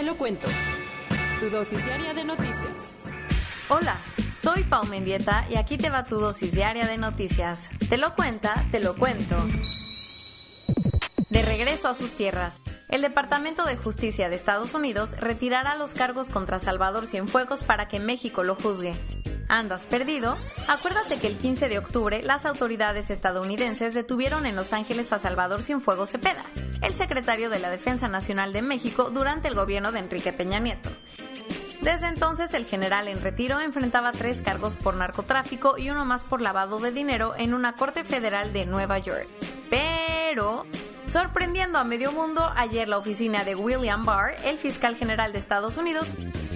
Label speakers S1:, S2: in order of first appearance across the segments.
S1: Te lo cuento. Tu dosis diaria de noticias.
S2: Hola, soy Pau Mendieta y aquí te va tu dosis diaria de noticias. Te lo cuenta, te lo cuento. De regreso a sus tierras, el Departamento de Justicia de Estados Unidos retirará los cargos contra Salvador Cienfuegos para que México lo juzgue. ¿Andas perdido? Acuérdate que el 15 de octubre las autoridades estadounidenses detuvieron en Los Ángeles a Salvador Cienfuegos Cepeda, el secretario de la Defensa Nacional de México durante el gobierno de Enrique Peña Nieto. Desde entonces el general en retiro enfrentaba tres cargos por narcotráfico y uno más por lavado de dinero en una corte federal de Nueva York. Pero Sorprendiendo a medio mundo, ayer la oficina de William Barr, el fiscal general de Estados Unidos,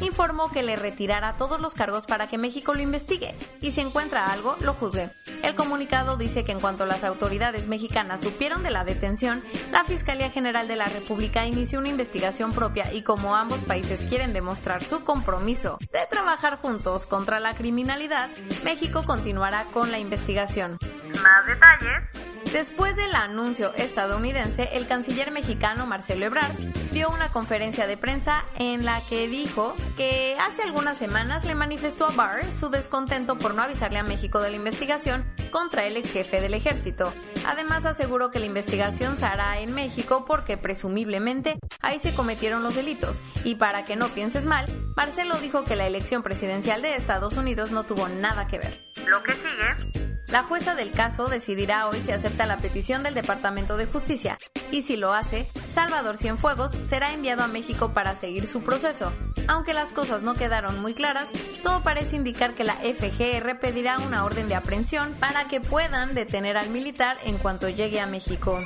S2: informó que le retirará todos los cargos para que México lo investigue y si encuentra algo, lo juzgue. El comunicado dice que en cuanto las autoridades mexicanas supieron de la detención, la Fiscalía General de la República inició una investigación propia y como ambos países quieren demostrar su compromiso de trabajar juntos contra la criminalidad, México continuará con la investigación. Más detalles Después del anuncio estadounidense, el canciller mexicano Marcelo Ebrard dio una conferencia de prensa en la que dijo que hace algunas semanas le manifestó a Barr su descontento por no avisarle a México de la investigación contra el ex jefe del ejército. Además aseguró que la investigación se hará en México porque presumiblemente ahí se cometieron los delitos. Y para que no pienses mal, Marcelo dijo que la elección presidencial de Estados Unidos no tuvo nada que ver. Lo que sigue la jueza del caso decidirá hoy si acepta la petición del Departamento de Justicia y si lo hace, Salvador Cienfuegos será enviado a México para seguir su proceso. Aunque las cosas no quedaron muy claras, todo parece indicar que la FGR pedirá una orden de aprehensión para que puedan detener al militar en cuanto llegue a México.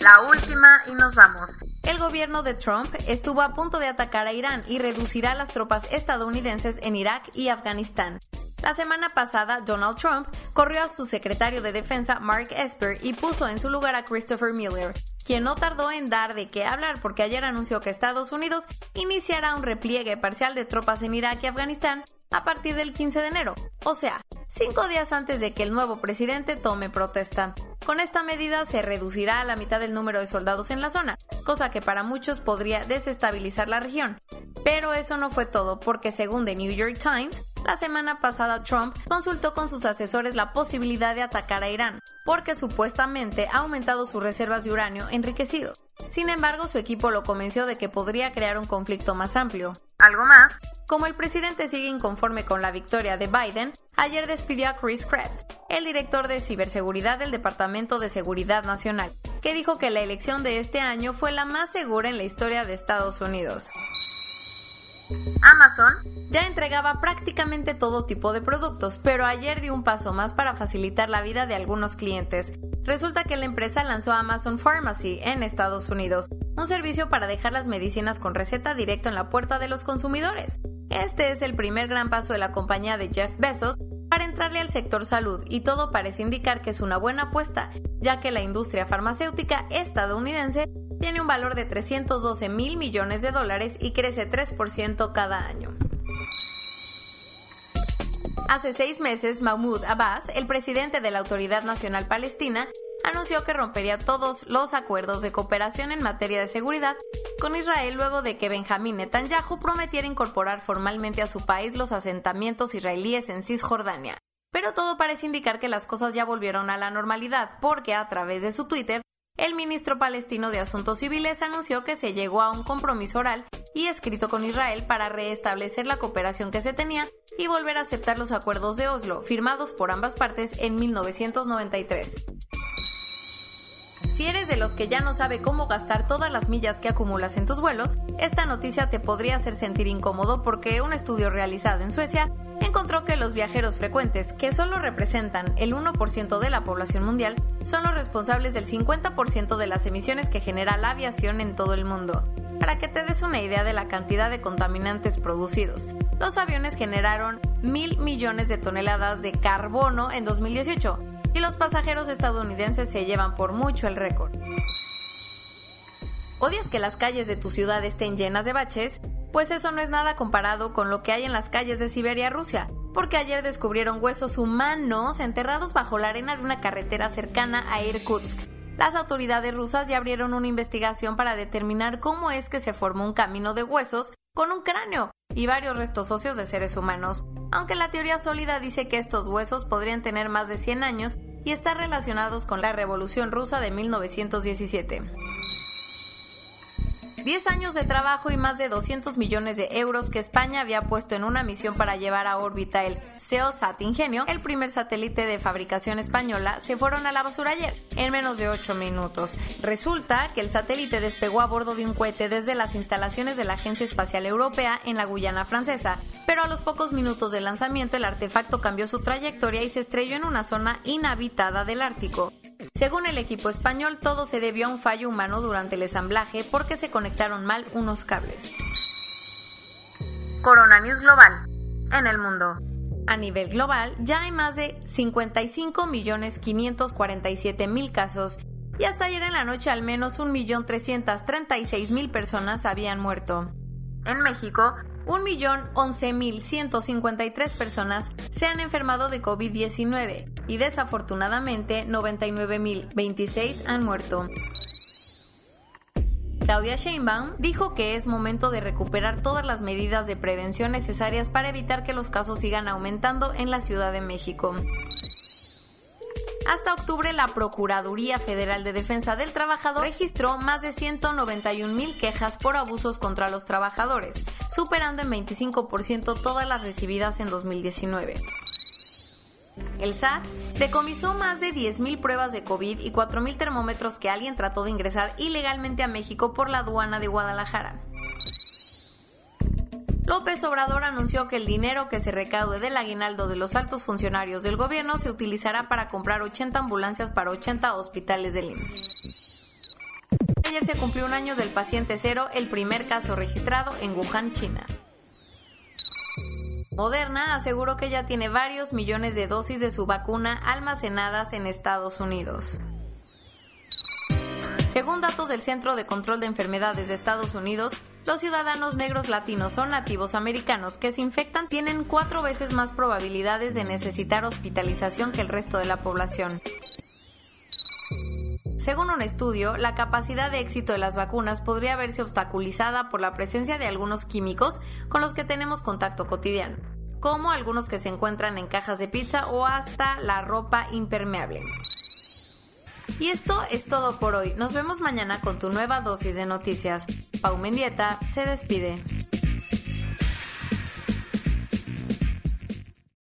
S2: La última y nos vamos. El gobierno de Trump estuvo a punto de atacar a Irán y reducirá las tropas estadounidenses en Irak y Afganistán. La semana pasada, Donald Trump corrió a su secretario de defensa, Mark Esper, y puso en su lugar a Christopher Miller, quien no tardó en dar de qué hablar porque ayer anunció que Estados Unidos iniciará un repliegue parcial de tropas en Irak y Afganistán a partir del 15 de enero, o sea, cinco días antes de que el nuevo presidente tome protesta. Con esta medida se reducirá a la mitad el número de soldados en la zona, cosa que para muchos podría desestabilizar la región. Pero eso no fue todo, porque según The New York Times, la semana pasada Trump consultó con sus asesores la posibilidad de atacar a Irán, porque supuestamente ha aumentado sus reservas de uranio enriquecido. Sin embargo, su equipo lo convenció de que podría crear un conflicto más amplio. ¿Algo más? Como el presidente sigue inconforme con la victoria de Biden, ayer despidió a Chris Krebs, el director de ciberseguridad del Departamento de Seguridad Nacional, que dijo que la elección de este año fue la más segura en la historia de Estados Unidos. Amazon ya entregaba prácticamente todo tipo de productos, pero ayer dio un paso más para facilitar la vida de algunos clientes. Resulta que la empresa lanzó Amazon Pharmacy en Estados Unidos, un servicio para dejar las medicinas con receta directo en la puerta de los consumidores. Este es el primer gran paso de la compañía de Jeff Bezos para entrarle al sector salud y todo parece indicar que es una buena apuesta, ya que la industria farmacéutica estadounidense tiene un valor de 312 mil millones de dólares y crece 3% cada año. Hace seis meses, Mahmoud Abbas, el presidente de la Autoridad Nacional Palestina, anunció que rompería todos los acuerdos de cooperación en materia de seguridad con Israel luego de que Benjamín Netanyahu prometiera incorporar formalmente a su país los asentamientos israelíes en Cisjordania. Pero todo parece indicar que las cosas ya volvieron a la normalidad porque a través de su Twitter el ministro palestino de Asuntos Civiles anunció que se llegó a un compromiso oral y escrito con Israel para restablecer la cooperación que se tenía y volver a aceptar los acuerdos de Oslo, firmados por ambas partes en 1993. Si eres de los que ya no sabe cómo gastar todas las millas que acumulas en tus vuelos, esta noticia te podría hacer sentir incómodo porque un estudio realizado en Suecia encontró que los viajeros frecuentes, que solo representan el 1% de la población mundial, son los responsables del 50% de las emisiones que genera la aviación en todo el mundo. Para que te des una idea de la cantidad de contaminantes producidos, los aviones generaron mil millones de toneladas de carbono en 2018 y los pasajeros estadounidenses se llevan por mucho el récord. ¿Odias que las calles de tu ciudad estén llenas de baches? Pues eso no es nada comparado con lo que hay en las calles de Siberia, Rusia, porque ayer descubrieron huesos humanos enterrados bajo la arena de una carretera cercana a Irkutsk. Las autoridades rusas ya abrieron una investigación para determinar cómo es que se formó un camino de huesos con un cráneo y varios restos óseos de seres humanos, aunque la teoría sólida dice que estos huesos podrían tener más de 100 años y estar relacionados con la Revolución Rusa de 1917. 10 años de trabajo y más de 200 millones de euros que España había puesto en una misión para llevar a órbita el SEOSAT Ingenio, el primer satélite de fabricación española, se fueron a la basura ayer, en menos de 8 minutos. Resulta que el satélite despegó a bordo de un cohete desde las instalaciones de la Agencia Espacial Europea en la Guyana francesa, pero a los pocos minutos del lanzamiento el artefacto cambió su trayectoria y se estrelló en una zona inhabitada del Ártico. Según el equipo español, todo se debió a un fallo humano durante el ensamblaje porque se conectaron mal unos cables. Corona News Global. En el mundo. A nivel global, ya hay más de 55.547.000 casos y hasta ayer en la noche al menos 1.336.000 personas habían muerto. En México, 1.011.153 personas se han enfermado de COVID-19 y desafortunadamente 99.026 han muerto. Claudia Sheinbaum dijo que es momento de recuperar todas las medidas de prevención necesarias para evitar que los casos sigan aumentando en la Ciudad de México. Hasta octubre, la Procuraduría Federal de Defensa del Trabajador registró más de 191 mil quejas por abusos contra los trabajadores, superando en 25% todas las recibidas en 2019. El SAT decomisó más de 10.000 pruebas de COVID y 4.000 termómetros que alguien trató de ingresar ilegalmente a México por la aduana de Guadalajara. López Obrador anunció que el dinero que se recaude del aguinaldo de los altos funcionarios del gobierno se utilizará para comprar 80 ambulancias para 80 hospitales del IMSS. Ayer se cumplió un año del paciente cero, el primer caso registrado en Wuhan, China. Moderna aseguró que ya tiene varios millones de dosis de su vacuna almacenadas en Estados Unidos. Según datos del Centro de Control de Enfermedades de Estados Unidos, los ciudadanos negros latinos o nativos americanos que se infectan tienen cuatro veces más probabilidades de necesitar hospitalización que el resto de la población. Según un estudio, la capacidad de éxito de las vacunas podría verse obstaculizada por la presencia de algunos químicos con los que tenemos contacto cotidiano, como algunos que se encuentran en cajas de pizza o hasta la ropa impermeable. Y esto es todo por hoy. Nos vemos mañana con tu nueva dosis de noticias. Pau Mendieta se despide.